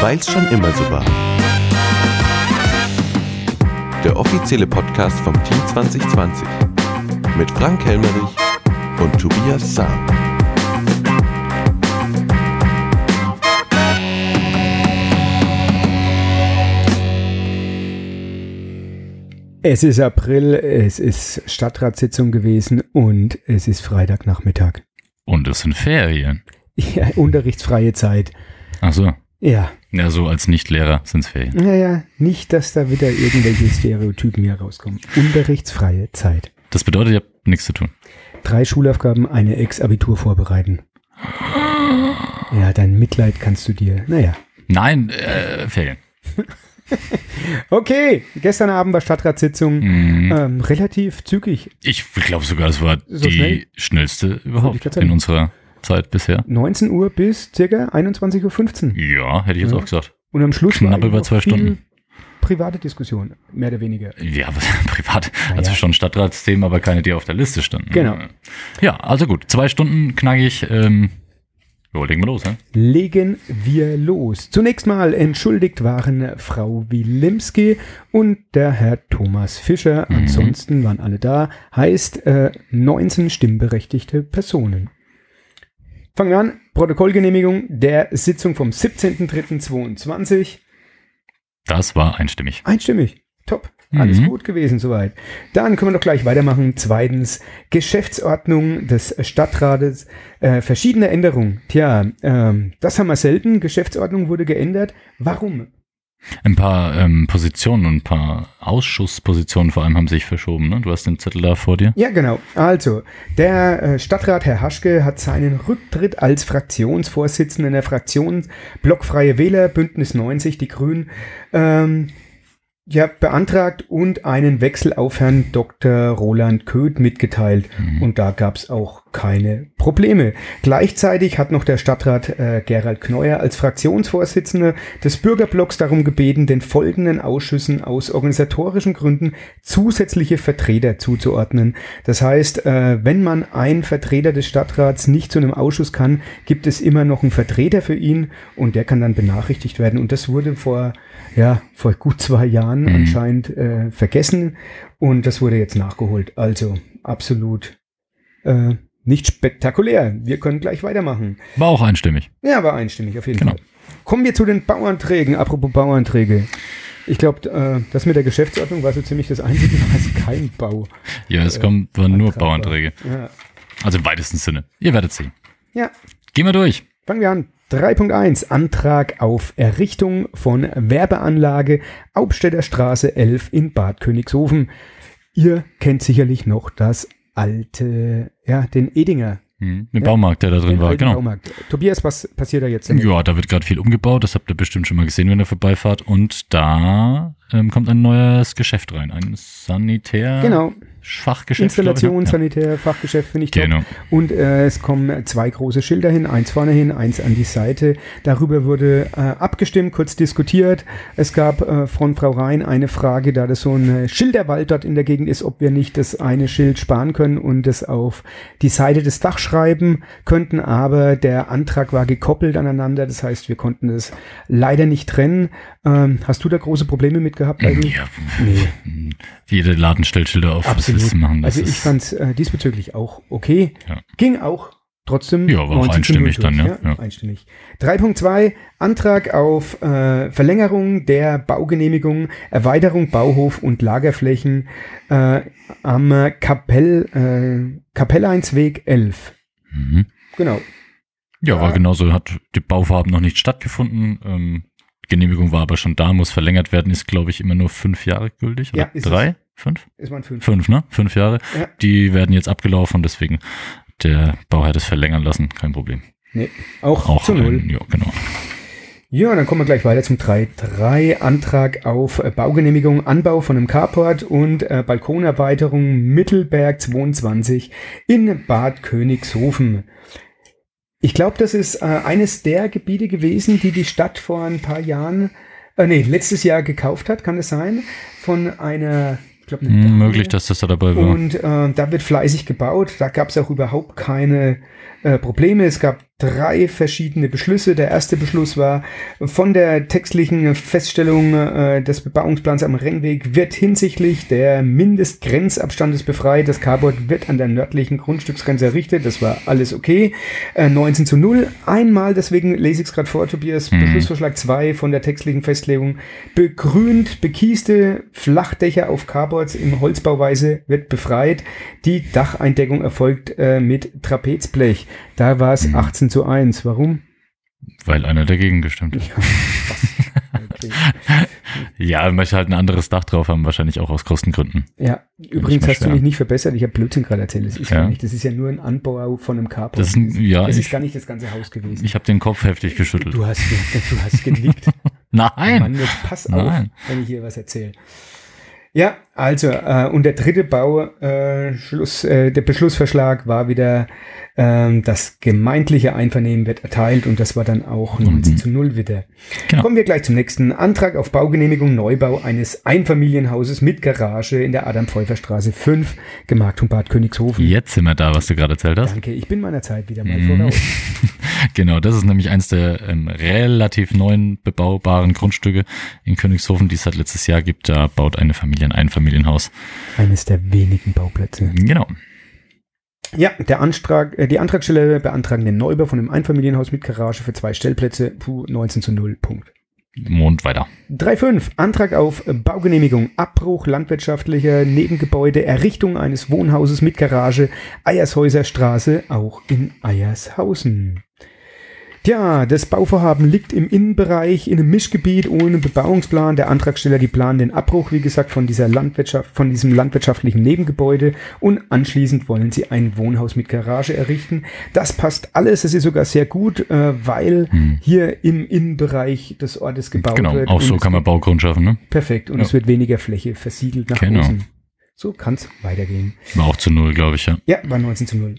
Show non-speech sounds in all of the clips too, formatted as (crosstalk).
Weil's schon immer so war. Der offizielle Podcast vom Team 2020 mit Frank Helmerich und Tobias Sam. Es ist April, es ist Stadtratssitzung gewesen und es ist Freitagnachmittag. Und es sind Ferien. Ja, unterrichtsfreie Zeit. Ach so. Ja. Ja, so als Nichtlehrer sind es Ferien. Naja, nicht, dass da wieder irgendwelche Stereotypen hier rauskommen. Unterrichtsfreie Zeit. Das bedeutet, ihr habt nichts zu tun. Drei Schulaufgaben, eine Ex-Abitur vorbereiten. Ja, dein Mitleid kannst du dir. Naja. Nein, äh, Ferien. (laughs) Okay, gestern Abend war Stadtratssitzung. Mhm. Ähm, relativ zügig. Ich glaube sogar, das war So die schnell? schnellste überhaupt in unserer Zeit bisher. 19 Uhr bis circa 21.15 Uhr. Ja, hätte ich jetzt Ja. auch gesagt. Und am Schluss Knapp war über zwei viel Stunden. Private Diskussion, mehr oder weniger. Ja, (laughs) privat. Na Also schon Stadtratsthemen, aber keine, die auf der Liste standen. Genau. Ja, also gut. Zwei Stunden knackig. Ähm, jo, legen wir los, hä? Legen wir los. Zunächst mal entschuldigt waren Frau Wilimski und der Herr Thomas Fischer. Mhm. Ansonsten waren alle da. Heißt äh, 19 stimmberechtigte Personen. Fangen wir an. Protokollgenehmigung der Sitzung vom 17.03.22. Das war einstimmig. Einstimmig. Top. Alles Mhm. gut gewesen soweit. Dann können wir doch gleich weitermachen. Zweitens, Geschäftsordnung des Stadtrates. Äh, verschiedene Änderungen. Tja, ähm, das haben wir selten. Geschäftsordnung wurde geändert. Warum? Ein paar ähm, Positionen und ein paar Ausschusspositionen vor allem haben sich verschoben. Ne? Du hast den Zettel da vor dir. Ja, genau. Also, der äh, Stadtrat Herr Haschke hat seinen Rücktritt als Fraktionsvorsitzender der Fraktion Blockfreie Wähler Bündnis 90, die Grünen, ähm, ja, beantragt und einen Wechsel auf Herrn Dr. Roland Köth mitgeteilt. Und da gab es auch keine Probleme. Gleichzeitig hat noch der Stadtrat äh, Gerald Kneuer als Fraktionsvorsitzender des Bürgerblocks darum gebeten, den folgenden Ausschüssen aus organisatorischen Gründen zusätzliche Vertreter zuzuordnen. Das heißt, äh, wenn man ein Vertreter des Stadtrats nicht zu einem Ausschuss kann, gibt es immer noch einen Vertreter für ihn und der kann dann benachrichtigt werden. Und das wurde vor, ja, vor gut zwei Jahren Mhm. anscheinend äh, vergessen und das wurde jetzt nachgeholt. Also absolut äh, nicht spektakulär. Wir können gleich weitermachen. War auch einstimmig. Ja, war einstimmig, auf jeden Genau. Fall. Kommen wir zu den Bauanträgen. Apropos Bauanträge. Ich glaube, äh, das mit der Geschäftsordnung war so ziemlich das Einzige, (laughs) was kein Bau. Ja, es Äh, kommt, waren nur. Bauanträge. Ja. Also im weitesten Sinne. Ihr werdet sehen. ja, Gehen wir durch. fangen wir an. 3.1 Antrag auf Errichtung von Werbeanlage Hauptstädter Straße 11 in Bad Königshofen. Ihr kennt sicherlich noch das alte, ja, den Edinger. Hm. Den Ja. Baumarkt, der da drin war, genau. Baumarkt. Tobias, was passiert da jetzt? Ja, da wird gerade viel umgebaut. Das habt ihr bestimmt schon mal gesehen, wenn ihr vorbeifahrt. Und da ähm, kommt ein neues Geschäft rein. Ein Sanitär. Genau. Fachgeschäft. Installation? Sanitär, Fachgeschäft finde ich Ja. top. Genau. Und äh, es kommen zwei große Schilder hin, eins vorne hin, eins an die Seite. Darüber wurde äh, abgestimmt, kurz diskutiert. Es gab äh, von Frau Rhein eine Frage, da das so ein äh, Schilderwald dort in der Gegend ist, ob wir nicht das eine Schild sparen können und es auf die Seite des Dachs schreiben könnten. Aber der Antrag war gekoppelt aneinander, das heißt, wir konnten es leider nicht trennen. Ähm, hast du da große Probleme mit gehabt eigentlich? Ja, Nee. jeder Laden stellt Schilder auf. Was du machen? Also ich fand es äh, diesbezüglich auch okay. Ja. Ging auch trotzdem. Ja, war auch 19 zu einstimmig 0 dann, durch, ja, ja. Einstimmig. 3.2 Antrag auf äh, Verlängerung der Baugenehmigung, Erweiterung Bauhof und Lagerflächen äh, am Kapell, äh, Kapelleinsweg 11. Mhm. Genau. Ja, war Ja. genauso. Hat die Bauvorhaben noch nicht stattgefunden. Ähm, Genehmigung war aber schon da, muss verlängert werden. Ist, glaube ich, immer nur fünf Jahre gültig. Oder Ja, drei? Fünf? Ist man fünf. Fünf, ne? Fünf Jahre. Ja. Die werden jetzt abgelaufen, deswegen der Bauherr das verlängern lassen. Kein Problem. Nee, auch, Auch zu null. ja, genau. Ja, dann kommen wir gleich weiter zum 3.3. Antrag auf äh, Baugenehmigung, Anbau von einem Carport und äh, Balkonerweiterung Mittelberg 22 in Bad Königshofen. Ich glaube, das ist äh, eines der Gebiete gewesen, die die Stadt vor ein paar Jahren, äh, nee, letztes Jahr gekauft hat, kann es sein, von einer, ich glaube, Hm, möglich, dass das da dabei war. und äh, da wird fleißig gebaut. Da gab es auch überhaupt keine äh, Probleme. Es gab drei verschiedene Beschlüsse. Der erste Beschluss war, von der textlichen Feststellung äh, des Bebauungsplans am Rennweg wird hinsichtlich der Mindestgrenzabstandes befreit. Das Carport wird an der nördlichen Grundstücksgrenze errichtet. Das war alles okay. Äh, 19 zu 0. Einmal, deswegen lese ich es gerade vor, Tobias, Mhm. Beschlussvorschlag 2 von der textlichen Festlegung. Begrünt, bekieste Flachdächer auf Carports in Holzbauweise wird befreit. Die Dacheindeckung erfolgt äh, mit Trapezblech. Da war es 18 zu 1. Warum? Weil einer dagegen gestimmt hat. (laughs) Okay. Ja, möchte halt ein anderes Dach drauf haben, wahrscheinlich auch aus Kostengründen. Ja, übrigens hast du mich nicht verbessert. Ich habe Blödsinn gerade erzählt. Das ist Ja. nicht. Das ist ja nur ein Anbau von einem Carport. Das ist ja, das ist ich- gar nicht das ganze Haus gewesen. Ich habe den Kopf heftig geschüttelt. Du hast, du hast genickt. (laughs) Nein! Mann, jetzt pass auf, Nein. wenn ich hier was erzähle. Ja, also, äh, und der dritte Bau, äh, äh, der Beschlussverschlag war wieder, ähm, das gemeindliche Einvernehmen wird erteilt und das war dann auch 19 zu 0 wieder. Genau. Kommen wir gleich zum nächsten. Antrag auf Baugenehmigung Neubau eines Einfamilienhauses mit Garage in der Adam-Pfeiffer-Straße 5, Gemarktung Bad Königshofen. Jetzt sind wir da, was du gerade erzählt hast. Danke, ich bin meiner Zeit wieder mal Mhm. voraus. (laughs) Genau, das ist nämlich eins der ähm, relativ neuen bebaubaren Grundstücke in Königshofen, die es seit letztes Jahr gibt. Da baut eine Familie ein Einfamilienhaus. Eines der wenigen Bauplätze. Genau. Ja, der Antrag, äh, die Antragsteller beantragen den Neubau von einem Einfamilienhaus mit Garage für zwei Stellplätze. Puh, 19 zu 0. Punkt. Mond weiter. 3.5. Antrag auf Baugenehmigung, Abbruch landwirtschaftlicher Nebengebäude, Errichtung eines Wohnhauses mit Garage, Eiershäuser Straße, auch in Eiershausen. Tja, das Bauvorhaben liegt im Innenbereich in einem Mischgebiet ohne Bebauungsplan. Der Antragsteller, die planen den Abbruch, wie gesagt, von dieser Landwirtschaft, von diesem landwirtschaftlichen Nebengebäude und anschließend wollen sie ein Wohnhaus mit Garage errichten. Das passt alles. Es ist sogar sehr gut, äh, weil hier im Innenbereich des Ortes gebaut genau, wird. auch so kann man Baugrund schaffen, ne? Perfekt. Und Ja. es wird weniger Fläche versiegelt nach Genau. außen. So kann es weitergehen. War auch zu null, glaube ich, ja. Ja, war 19 zu 0.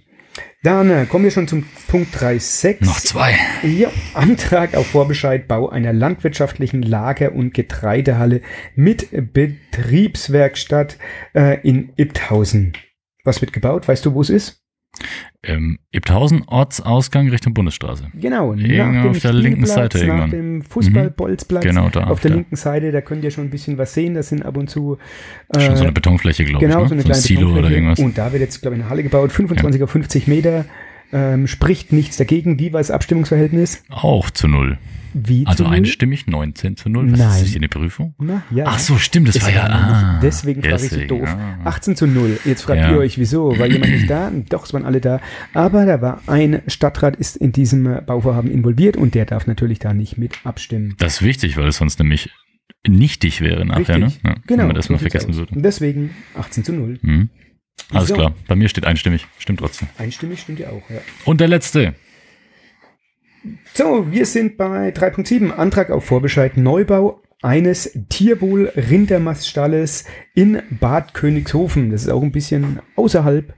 Dann äh, kommen wir schon zum Punkt 3.6. Noch zwei. Ja, Antrag auf Vorbescheid Bau einer landwirtschaftlichen Lager- und Getreidehalle mit Betriebswerkstatt äh, in Ibthausen. Was wird gebaut? Weißt du, wo es ist? Ähm, Ibthausen, Ortsausgang Richtung Bundesstraße. Genau, Irgendwo auf der linken Seite nach irgendwann. dem Fußballbolzplatz. Genau, da. Auf der da. linken Seite, da könnt ihr schon ein bisschen was sehen. Das sind ab und zu Schon äh, so eine Betonfläche, glaube Genau, ich. so Ne? eine so ein kleine Silo oder irgendwas. Und da wird jetzt, glaube ich, eine Halle gebaut, 25 auf 50 Meter. Ähm, spricht nichts dagegen. Wie war das Abstimmungsverhältnis? Auch zu null. Wie Also einstimmig 19 zu 0. Was Nein. ist das hier eine Prüfung? Na, ja. Ach so, stimmt, das Es war ja. war Ah, deswegen frage ich so doof. ah. 18 zu 0. Jetzt fragt Ja. ihr euch, wieso? War jemand nicht da? Doch, es waren alle da. Aber da war ein Stadtrat, ist in diesem äh, Bauvorhaben involviert und der darf natürlich da nicht mit abstimmen. Das ist wichtig, weil es sonst nämlich nichtig wäre nachher, Richtig. ne? Ja, Genau. Wenn man das so mal vergessen würde. Deswegen 18 zu 0. Mhm. Alles So. klar. Bei mir steht einstimmig. Stimmt trotzdem. Einstimmig stimmt ja auch, ja. Und der letzte. So, wir sind bei 3.7. Antrag auf Vorbescheid Neubau eines Tierwohl-Rindermaststalles in Bad Königshofen. Das ist auch ein bisschen außerhalb.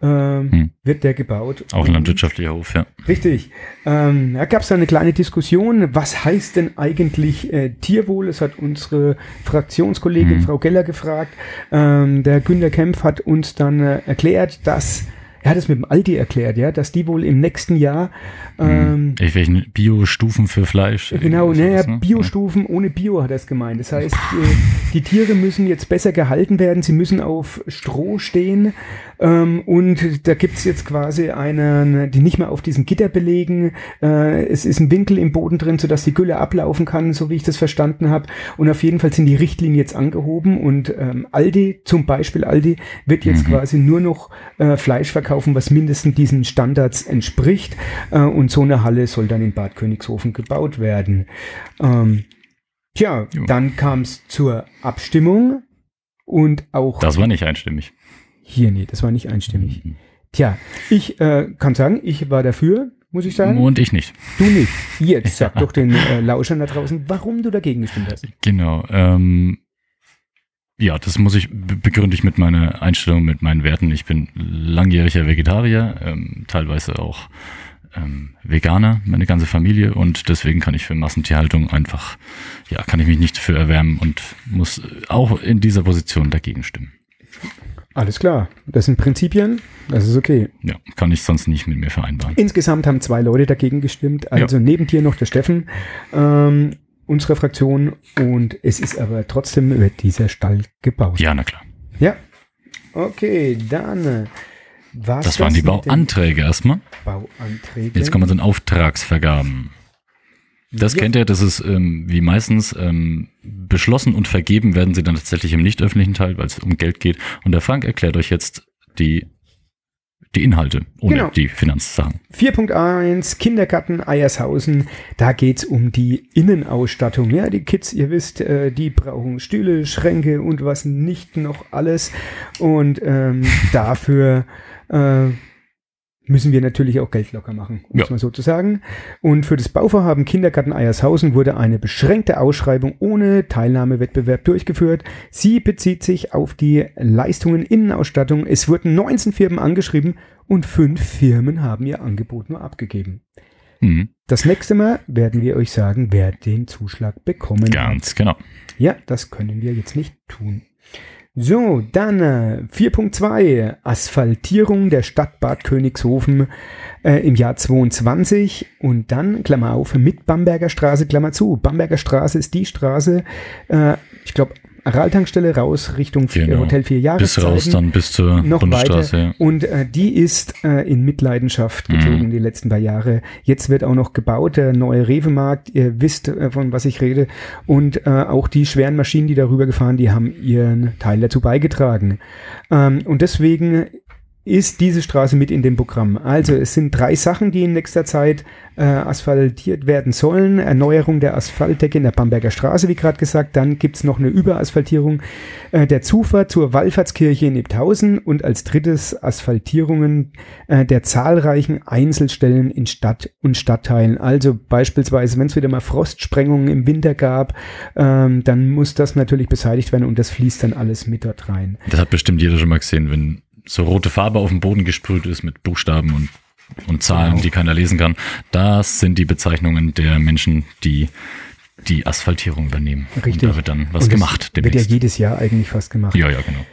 Ähm, Hm. Wird der gebaut. Auch ein Und- landwirtschaftlicher Hof, ja. Richtig. Ähm, da gab es eine kleine Diskussion. Was heißt denn eigentlich äh, Tierwohl? Es hat unsere Fraktionskollegin Mhm. Frau Geller gefragt. Ähm, der Günter Kempf hat uns dann äh, erklärt, dass er hat es mit dem Aldi erklärt, ja, dass die wohl im nächsten Jahr ähm, Irgendwelchen Biostufen für Fleisch. Genau, irgendwie naja, sowas, ne? Biostufen ohne Bio hat er es gemeint. Das heißt, äh, die Tiere müssen jetzt besser gehalten werden, sie müssen auf Stroh stehen ähm, und da gibt's jetzt quasi einen, die nicht mehr auf diesen Gitter belegen. Äh, es ist ein Winkel im Boden drin, sodass die Gülle ablaufen kann, so wie ich das verstanden habe. Und auf jeden Fall sind die Richtlinien jetzt angehoben und ähm, Aldi, zum Beispiel Aldi, wird jetzt Mhm. quasi nur noch äh, Fleisch verkaufen, was mindestens diesen Standards entspricht. Äh, und so eine Halle soll dann in Bad Königshofen gebaut werden. Ähm, tja, Jo. dann kam es zur Abstimmung und auch Das war nicht einstimmig. Hier, nee, das war nicht einstimmig. Mhm. Tja, ich äh, kann sagen, ich war dafür, muss ich sagen. Und ich nicht. Du nicht. Jetzt (laughs) sag doch den äh, Lauschern da draußen, warum du dagegen gestimmt hast. Genau. Ähm, ja, das muss ich be- begründe ich mit meiner Einstellung, mit meinen Werten. Ich bin langjähriger Vegetarier, ähm, teilweise auch ähm, Veganer, meine ganze Familie und deswegen kann ich für Massentierhaltung einfach, ja, kann ich mich nicht für erwärmen und muss auch in dieser Position dagegen stimmen. Alles klar. Das sind Prinzipien. Das ist okay. Ja, kann ich sonst nicht mit mir vereinbaren. Insgesamt haben zwei Leute dagegen gestimmt. Also neben dir noch der Steffen, ähm, unserer Fraktion. Und es ist aber trotzdem wird dieser Stall gebaut. Ja, na klar. Ja. Okay, dann. äh, war's Das waren die Bauanträge erstmal. Bauanträgen. Jetzt kommen wir zu den Auftragsvergaben. Das Ja. kennt ihr, das ist ähm, wie meistens ähm, beschlossen und vergeben werden sie dann tatsächlich im nicht öffentlichen Teil, weil es um Geld geht. Und der Frank erklärt euch jetzt die, die Inhalte ohne Genau. die Finanzsachen. 4.1 Kindergarten Eiershausen. Da geht's um die Innenausstattung. Ja, die Kids, ihr wisst, äh, die brauchen Stühle, Schränke und was nicht noch alles. Und ähm, (laughs) dafür äh, müssen wir natürlich auch Geld locker machen, um Ja. es mal so zu sagen. Und für das Bauvorhaben Kindergarten Eiershausen wurde eine beschränkte Ausschreibung ohne Teilnahmewettbewerb durchgeführt. Sie bezieht sich auf die Leistungen Innenausstattung. Es wurden 19 Firmen angeschrieben und fünf Firmen haben ihr Angebot nur abgegeben. Mhm. Das nächste Mal werden wir euch sagen, wer den Zuschlag bekommen hat. Ganz genau. Ja, das können wir jetzt nicht tun. So, dann äh, 4.2 Asphaltierung der Stadt Bad Königshofen äh, im Jahr 22 und dann, Klammer auf, mit Bamberger Straße, Klammer zu. Bamberger Straße ist die Straße, äh, ich glaube, Araltankstelle raus Richtung vier- Genau. Hotel 4 Bis Jahreszeiten raus dann bis zur noch Bundesstraße. weiter. Und äh, die ist äh, in Mitleidenschaft gezogen Mhm. die letzten paar Jahre. Jetzt wird auch noch gebaut, der neue Rewe-Markt. Ihr wisst, äh, von was ich rede. Und äh, auch die schweren Maschinen, die darüber gefahren, die haben ihren Teil dazu beigetragen. Ähm, und deswegen ist diese Straße mit in dem Programm. Also es sind drei Sachen, die in nächster Zeit äh, asphaltiert werden sollen. Erneuerung der Asphaltdecke in der Bamberger Straße, wie gerade gesagt. Dann gibt's noch eine Überasphaltierung äh, der Zufahrt zur Wallfahrtskirche in Ibthausen und als drittes Asphaltierungen äh, der zahlreichen Einzelstellen in Stadt und Stadtteilen. Also beispielsweise, wenn es wieder mal Frostsprengungen im Winter gab, ähm, dann muss das natürlich beseitigt werden und das fließt dann alles mit dort rein. Das hat bestimmt jeder schon mal gesehen, wenn so rote Farbe auf dem Boden gesprüht ist mit Buchstaben und, und Zahlen, Genau. die keiner lesen kann. Das sind die Bezeichnungen der Menschen, die die Asphaltierung übernehmen. Richtig. Und da wird dann was Und gemacht Wird ja demnächst. jedes Jahr eigentlich fast gemacht. Ja, ja, genau.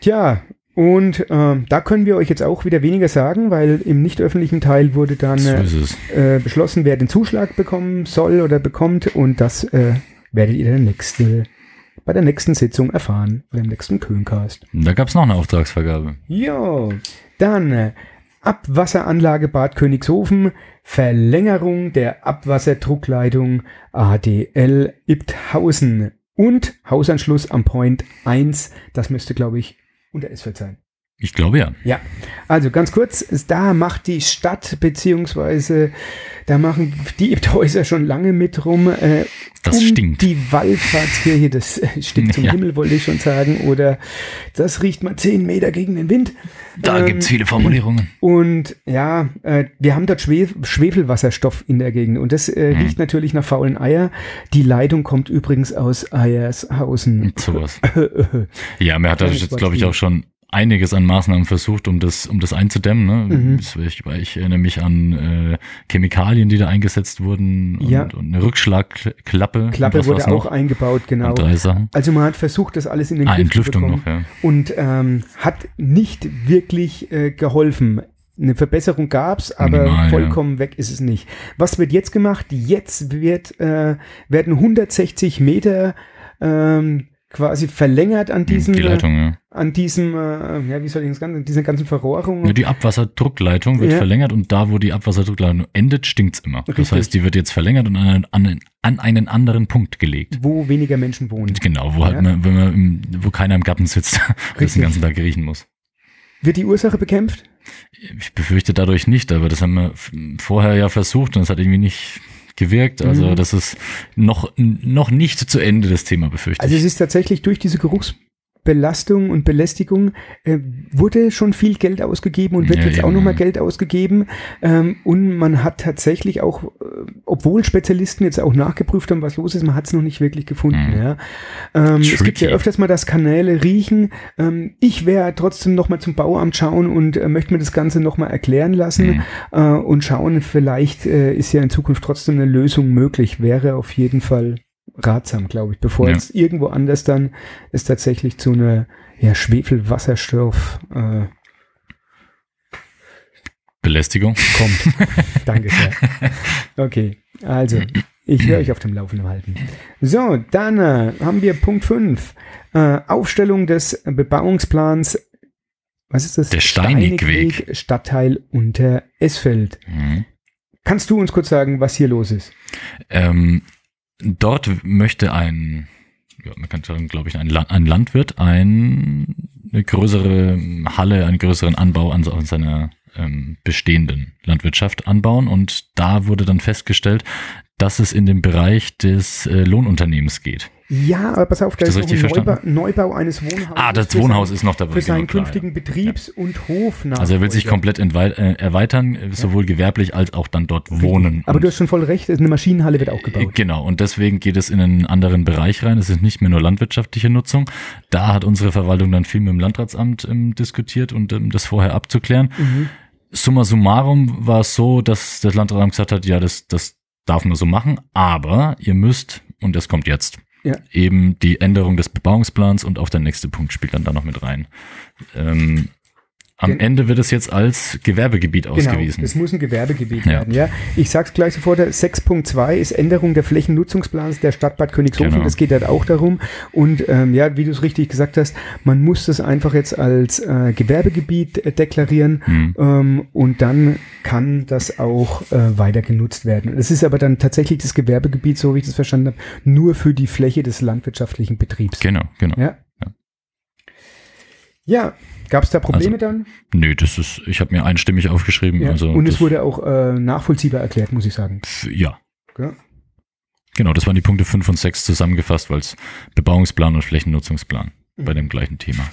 Tja, und ähm, da können wir euch jetzt auch wieder weniger sagen, weil im nicht öffentlichen Teil wurde dann äh, äh, beschlossen, wer den Zuschlag bekommen soll oder bekommt und das äh, werdet ihr der nächste, bei der nächsten Sitzung erfahren, beim nächsten Köhncast. Und Da gab es noch eine Auftragsvergabe. Jo, dann äh, Abwasseranlage Bad Königshofen, Verlängerung der Abwasserdruckleitung ADL Ibthausen und Hausanschluss am Point 1. Das müsste, glaube ich, unter S sein. Ich glaube ja. Ja, also ganz kurz, es- da macht die Stadt beziehungsweise da machen die (laughs) Ibthäuser schon lange mit rum. Äh, Das um stinkt. Die Wallfahrtskirche, das äh, stinkt zum Ja. Himmel, wollte ich schon sagen. Oder das riecht mal zehn Meter gegen den Wind. Da Ähm, gibt's viele Formulierungen. Und ja, äh, wir haben dort Schwe Schwefelwasserstoff in der Gegend und das äh, Mhm. riecht natürlich nach faulen Eier. Die Leitung kommt übrigens aus Eiershausen. Und sowas. (laughs) Ja, mir hat da Kleines jetzt, glaube ich, auch schon einiges an Maßnahmen versucht, um das, um das einzudämmen. Ne? Mhm. Ich, ich erinnere mich an äh, Chemikalien, die da eingesetzt wurden und, Ja. und eine Rückschlagklappe. Klappe wurde auch noch? eingebaut, genau. Und drei Sachen. Also man hat versucht, das alles in den Ah, Griff zu Entlüftung bekommen noch, ja. und ähm, hat nicht wirklich äh, geholfen. Eine Verbesserung gab's, aber Minimal, ja. vollkommen weg ist es nicht. Was wird jetzt gemacht? Jetzt wird, äh, werden 160 Meter ähm, quasi verlängert an diesem, Die Leitung, ja. an diesem, äh, ja, wie soll ich das Ganze, dieser ganzen Verrohrung. ja. Die Abwasserdruckleitung wird Ja. verlängert und da, wo die Abwasserdruckleitung endet, stinkt's immer. Das Richtig. heißt, die wird jetzt verlängert und an einen, an, an einen anderen Punkt gelegt. wo weniger Menschen wohnen. Genau, wo halt Ja. man, wenn man, im, wo keiner im Garten sitzt, (laughs) das Richtig. den ganzen Tag riechen muss. Wird die Ursache bekämpft? Ich befürchte dadurch nicht, aber das haben wir vorher ja versucht und es hat irgendwie nicht gewirkt. Also Mhm. das ist noch, noch nicht zu Ende das Thema, befürchte Also es ist tatsächlich durch diese Geruchsbelastung und Belästigung äh, wurde schon viel Geld ausgegeben und wird Ja, jetzt auch eben, nochmal ja. Geld ausgegeben. Ähm, und man hat tatsächlich auch, obwohl Spezialisten jetzt auch nachgeprüft haben, was los ist, man hat es noch nicht wirklich gefunden. Mhm. Ja. Ähm, es gibt ja öfters mal, dass Kanäle riechen. Ähm, ich werde trotzdem nochmal zum Bauamt schauen und äh, möchte mir das Ganze nochmal erklären lassen Mhm. äh, und schauen, vielleicht äh, ist ja in Zukunft trotzdem eine Lösung möglich. Wäre auf jeden Fall ratsam, glaube ich, bevor Ja. es irgendwo anders dann es tatsächlich zu einer ja, Schwefelwasserstoff äh, Belästigung. kommt. (laughs) Danke sehr. Okay, also, ich werde euch auf dem Laufenden halten. So, dann äh, haben wir Punkt 5. Äh, Aufstellung des Bebauungsplans. Was ist das? Der Steinigweg. Steinigweg, Stadtteil unter Esfeld. Mhm. Kannst du uns kurz sagen, was hier los ist? Ähm, dort möchte ein, ja, man kann sagen, glaube ich, ein, ein Landwirt ein, eine größere Halle, einen größeren Anbau an, an seiner ähm, bestehenden Landwirtschaft anbauen. Und da wurde dann festgestellt, dass es in den Bereich des äh, Lohnunternehmens geht. Ja, aber pass auf, da ist noch ein richtig Neubau? Neubau eines Wohnhauses. Ah, das Wohnhaus sein- ist noch dabei. Für seinen genau, klar, künftigen Betriebs- und Hof Also er will sich komplett äh, erweitern, äh, sowohl gewerblich als auch dann dort wohnen. Aber du hast schon voll recht, eine Maschinenhalle wird auch gebaut. Genau, und deswegen geht es in einen anderen Bereich rein. Es ist nicht mehr nur landwirtschaftliche Nutzung. Da hat unsere Verwaltung dann viel mit dem Landratsamt ähm, diskutiert und ähm, das vorher abzuklären. Mhm. Summa summarum war es so, dass das Landratsamt gesagt hat, ja, das, das darf man so machen, aber ihr müsst, und das kommt jetzt, Ja. eben die Änderung des Bebauungsplans und auch der nächste Punkt spielt dann da noch mit rein. Ähm, am Den- Ende wird es jetzt als Gewerbegebiet Genau, ausgewiesen. es muss ein Gewerbegebiet Ja. werden. Ja, ich sag's gleich sofort. 6.2 ist Änderung der Flächennutzungsplans der Stadt Bad Königshofen. Genau. Das geht halt auch darum. Und ähm, ja, wie du es richtig gesagt hast, man muss das einfach jetzt als äh, Gewerbegebiet äh, deklarieren Hm. ähm, und dann kann das auch äh, weiter genutzt werden. Es ist aber dann tatsächlich das Gewerbegebiet, so wie ich das verstanden habe, nur für die Fläche des landwirtschaftlichen Betriebs. Genau, genau. Ja. Ja. Ja, gab es da Probleme Also, dann? Nö, das ist, ich habe mir einstimmig aufgeschrieben. Ja. Also und es wurde auch äh, nachvollziehbar erklärt, muss ich sagen. Ja, Ja. genau, das waren die Punkte 5 und 6 zusammengefasst, weil es Bebauungsplan und Flächennutzungsplan Mhm. bei dem gleichen Thema.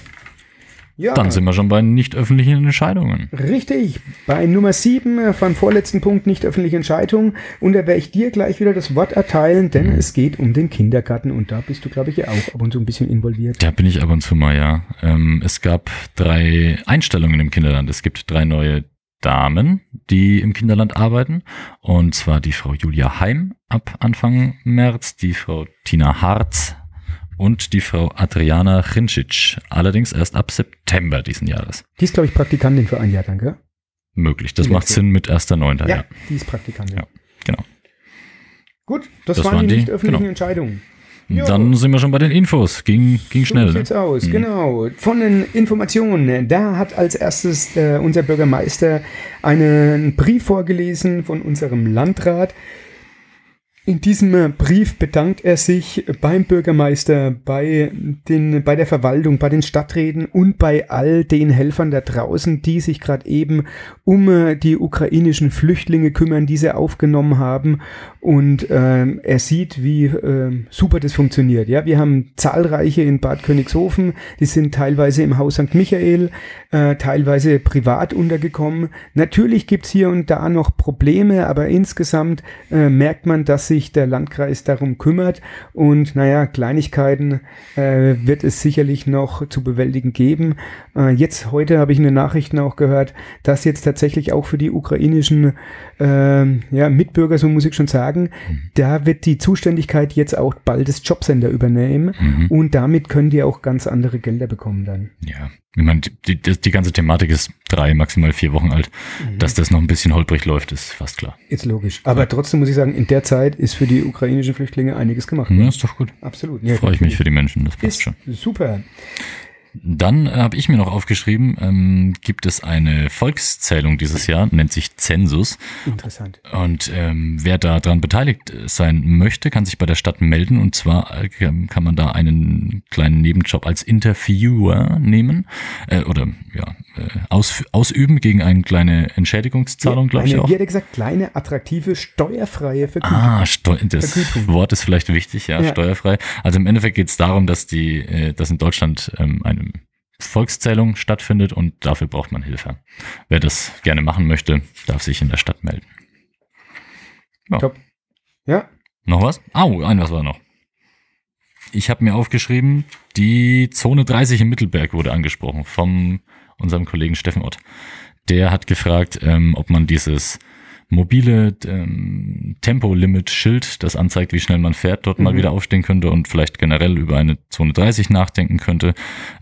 Ja, Dann sind wir schon bei nicht öffentlichen Entscheidungen. richtig. Bei Nummer 7 von vorletzten Punkt nicht öffentliche Entscheidung. Und da werde ich dir gleich wieder das Wort erteilen, denn Mhm. es geht um den Kindergarten und da bist du, glaube ich, ja auch ab und zu ein bisschen involviert. Da bin ich ab und zu mal, ja. Ähm, es gab drei Einstellungen im Kinderland. Es gibt drei neue Damen, die im Kinderland arbeiten. Und zwar die Frau Julia Heim ab Anfang März, die Frau Tina Harz und die Frau Adriana Chincic. Allerdings erst ab September diesen Jahres. Die ist, glaube ich, Praktikantin für ein Jahr dann, gell? Möglich. Das Die macht. Sinn mit 1.9. Ja, Ja. die ist Praktikantin. Ja, genau. Gut, das, Das waren, waren die nicht öffentlichen genau. Entscheidungen. Jo. Dann sind wir schon bei den Infos. Ging, ging schnell. So Ne? sieht's aus, Mhm. genau. Von den Informationen, da hat als erstes äh, unser Bürgermeister einen Brief vorgelesen von unserem Landrat. In diesem äh, Brief bedankt er sich beim Bürgermeister, bei, den, bei der Verwaltung, bei den Stadträten und bei all den Helfern da draußen, die sich gerade eben um äh, die ukrainischen Flüchtlinge kümmern, die sie aufgenommen haben. Und ähm, er sieht, wie ähm, super das funktioniert. Ja, wir haben zahlreiche in Bad Königshofen, die sind teilweise im Haus St. Michael, äh, teilweise privat untergekommen. Natürlich gibt's hier und da noch Probleme, aber insgesamt äh, merkt man, dass sich der Landkreis darum kümmert. Und naja, Kleinigkeiten äh, wird es sicherlich noch zu bewältigen geben. Äh, jetzt heute habe ich in den Nachrichten auch gehört, dass jetzt tatsächlich auch für die ukrainischen ähm, ja, Mitbürger, so muss ich schon sagen, da wird die Zuständigkeit jetzt auch bald das Jobcenter übernehmen Mhm. und damit können die auch ganz andere Gelder bekommen dann. Ja, ich meine, die, die, die ganze Thematik ist drei, maximal vier Wochen alt. Mhm. Dass das noch ein bisschen holprig läuft, ist fast klar. Ist logisch. Aber trotzdem muss ich sagen, in der Zeit ist für die ukrainischen Flüchtlinge einiges gemacht. Ja, ist doch gut. Absolut. Ja, Freue ich mich für die Menschen, das passt Ist schon. super. Dann äh, habe ich mir noch aufgeschrieben, ähm, gibt es eine Volkszählung dieses Jahr, nennt sich Zensus. Interessant. Und ähm, wer daran beteiligt sein möchte, kann sich bei der Stadt melden. Und zwar äh, kann man da einen kleinen Nebenjob als Interviewer nehmen äh, oder ja äh, aus, ausüben gegen eine kleine Entschädigungszahlung, glaube ich auch. Wie hat er gesagt, kleine, attraktive, steuerfreie Vergütung. Ah, Steu das Vergütung. Wort ist vielleicht wichtig, ja, Ja. steuerfrei. Also im Endeffekt geht es darum, dass die, äh, dass in Deutschland ähm, eine Volkszählung stattfindet und dafür braucht man Hilfe. Wer das gerne machen möchte, darf sich in der Stadt melden. Ja. Top. Ja, Noch was? Au, ein was war noch. Ich habe mir aufgeschrieben, die Zone 30 im Mittelberg wurde angesprochen vom unserem Kollegen Steffen Ott. Der hat gefragt, ähm, ob man dieses mobile ähm, Tempolimit-Schild, das anzeigt, wie schnell man fährt, dort mal Mhm. wieder aufstehen könnte und vielleicht generell über eine Zone 30 nachdenken könnte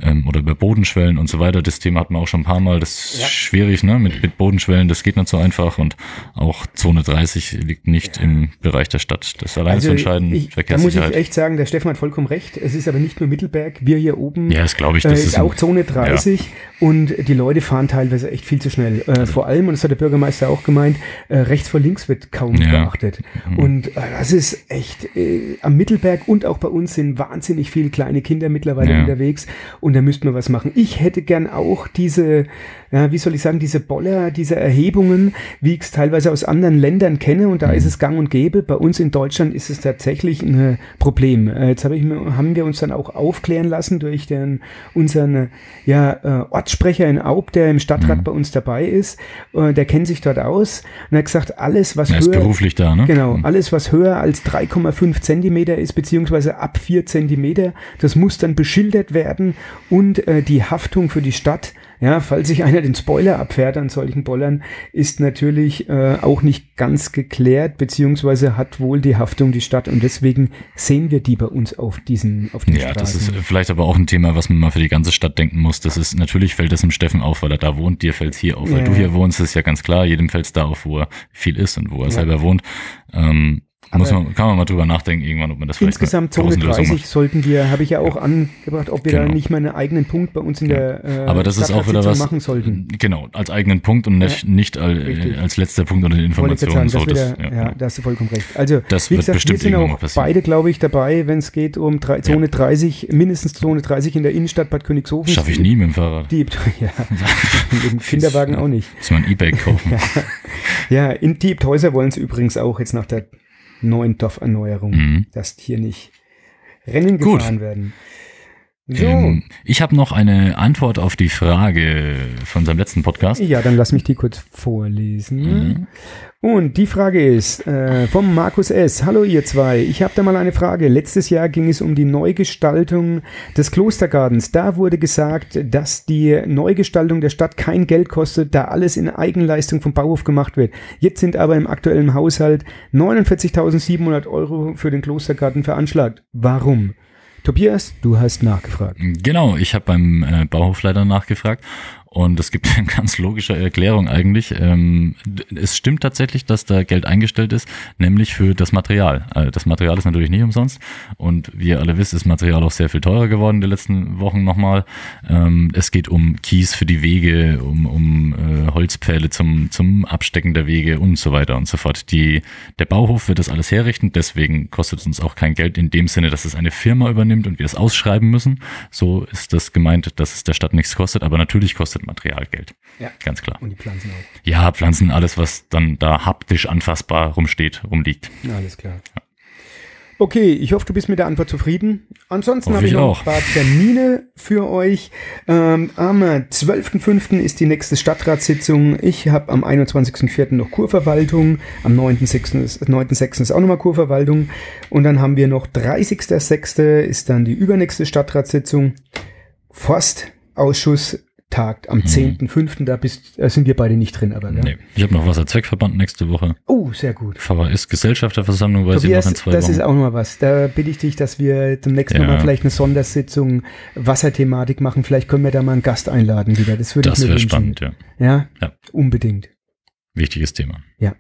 ähm, oder über Bodenschwellen und so weiter. Das Thema hatten wir auch schon ein paar Mal. Das ist Ja. schwierig, ne? Mit, mit Bodenschwellen, das geht nicht so einfach und auch Zone 30 liegt nicht im Bereich der Stadt. Das allein zu entscheiden, Also ich, da muss ich echt sagen, der Stefan hat vollkommen recht. Es ist aber nicht nur Mittelberg. Wir hier oben ja, das glaube ich. äh, Das ist, ist, ein- auch Zone 30 und die Leute fahren teilweise echt viel zu schnell. Äh, vor allem, und das hat der Bürgermeister auch gemeint, äh, rechts vor links wird kaum Ja. beachtet. Und äh, das ist echt, äh, am Mittelberg und auch bei uns sind wahnsinnig viele kleine Kinder mittlerweile Ja. unterwegs und da müsste man was machen. Ich hätte gern auch diese, ja, wie soll ich sagen, diese Boller, diese Erhebungen, wie ich es teilweise aus anderen Ländern kenne und da Mhm. ist es gang und gäbe. Bei uns in Deutschland ist es tatsächlich ein Problem. Äh, jetzt habe ich, haben wir uns dann auch aufklären lassen durch den, unseren äh, ja, äh, Ortssprecher in Aub, der im Stadtrat Mhm. bei uns dabei ist. Äh, der kennt sich dort aus und er hat gesagt, alles, was er ist höher beruflich da, ne? Genau, alles was höher als 3,5 Zentimeter ist, beziehungsweise ab 4 Zentimeter, das muss dann beschildert werden und äh, die Haftung für die Stadt, ja, falls sich einer den Spoiler abfährt an solchen Bollern, ist natürlich äh, auch nicht ganz geklärt, beziehungsweise hat wohl die Haftung die Stadt und deswegen sehen wir die bei uns auf diesen, auf den Ja, das ist Straßen. vielleicht aber auch ein Thema, was man mal für die ganze Stadt denken muss. Das ist, natürlich fällt das dem Steffen auf, weil er da wohnt, dir fällt es hier auf, weil Ja. du hier wohnst, ist ja ganz klar, jedem fällt es da auf, wo er viel ist und wo er Ja. selber wohnt. Ähm, muss man, kann man mal drüber nachdenken, irgendwann, ob man das vielleicht Insgesamt Zone Außenlösung 30 sollten wir, habe ich ja auch angebracht, ob wir da Genau. nicht mal einen eigenen Punkt bei uns in der äh, Aber das ist auch wieder was, machen sollten. genau, als eigenen Punkt und nicht, nicht al, Richtig. äh, als letzter Punkt unter den Informationen sagen, das solltest. wieder, ja, da hast du vollkommen recht. Also, Das wie wird gesagt, bestimmt wir sind auch beide, glaube ich, dabei, wenn es geht um drei, Zone 30, mindestens Zone 30 in der Innenstadt Bad Königshofen. Schaffe ich nie mit dem Fahrrad. Die, (laughs) ja, mit dem (laughs) Kinderwagen auch nicht. Muss man ein E-Bike kaufen. (laughs) Ja, in die Häuser wollen es übrigens auch jetzt nach der neuen Dorferneuerung, Mhm. dass hier nicht Rennen Gut. gefahren werden. So, Ähm, ich habe noch eine Antwort auf die Frage von unserem letzten Podcast. ja, dann lass mich die kurz vorlesen. Mhm. Und die Frage ist äh, vom Markus S. Hallo ihr zwei, ich habe da mal eine Frage. Letztes Jahr ging es um die Neugestaltung des Klostergartens. Da wurde gesagt, dass die Neugestaltung der Stadt kein Geld kostet, da alles in Eigenleistung vom Bauhof gemacht wird. Jetzt sind aber im aktuellen Haushalt 49.700 Euro für den Klostergarten veranschlagt. Warum? Tobias, du hast nachgefragt. Genau, ich habe beim äh, Bauhofleiter nachgefragt und es gibt (laughs) eine ganz logische Erklärung eigentlich. Ähm, es stimmt tatsächlich, dass da Geld eingestellt ist, nämlich für das Material. Äh, das Material ist natürlich nicht umsonst und wie ihr alle wisst, ist Material auch sehr viel teurer geworden in den letzten Wochen nochmal. Ähm, es geht um Kies für die Wege, um, um äh, Holzpfähle zum, zum Abstecken der Wege und so weiter und so fort. Die, der Bauhof wird das alles herrichten, deswegen kostet es uns auch kein Geld in dem Sinne, dass es eine Firma übernimmt und wir es ausschreiben müssen. So ist das gemeint, dass es der Stadt nichts kostet, aber natürlich kostet Material Geld. Ja. Ganz klar. Und die Pflanzen auch. Ja, Pflanzen, alles, was dann da haptisch anfassbar rumsteht, rumliegt. Alles klar. Okay, ich hoffe, du bist mit der Antwort zufrieden. Ansonsten habe ich noch auch. ein paar Termine für euch. Ähm, am 12.05. ist die nächste Stadtratssitzung. Ich habe am 21.04. noch Kurverwaltung. Am 9.06. ist, 9.06. ist auch nochmal Kurverwaltung. Und dann haben wir noch 30.06. ist dann die übernächste Stadtratssitzung. Forstausschuss tagt am 10.05. Da bist, da sind wir beide nicht drin, aber ja. Nee. Ich habe noch Wasserzweckverband nächste Woche. Oh, sehr gut. VHS Gesellschafterversammlung, weiß Tobias, ich noch in zwei das Wochen. ist auch noch mal was. Da bitte ich dich, dass wir demnächst Ja. mal vielleicht eine Sondersitzung Wasserthematik machen. Vielleicht können wir da mal einen Gast einladen wieder. Das würde das ich mir wäre wünschen. spannend, ja. Ja? Ja. unbedingt. Wichtiges Thema. Ja.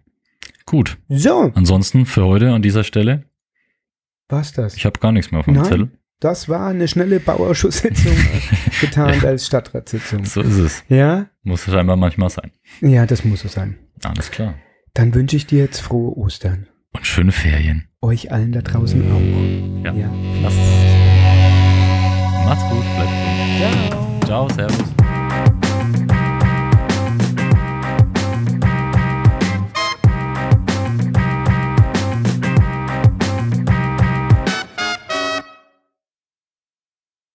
Gut. So, Ansonsten für heute an dieser Stelle, war's das. ich habe gar nichts mehr auf dem Nein. Zettel. Das war eine schnelle Bauausschusssitzung (laughs) getarnt ja. als Stadtratssitzung. So ist es. Ja? Muss es scheinbar manchmal sein. Ja, das muss so sein. Alles klar. Dann wünsche ich dir jetzt frohe Ostern. Und schöne Ferien. Euch allen da draußen auch. Ja. ja. Lasst es. Macht's gut, bleibt gesund. Ciao. Ciao, servus.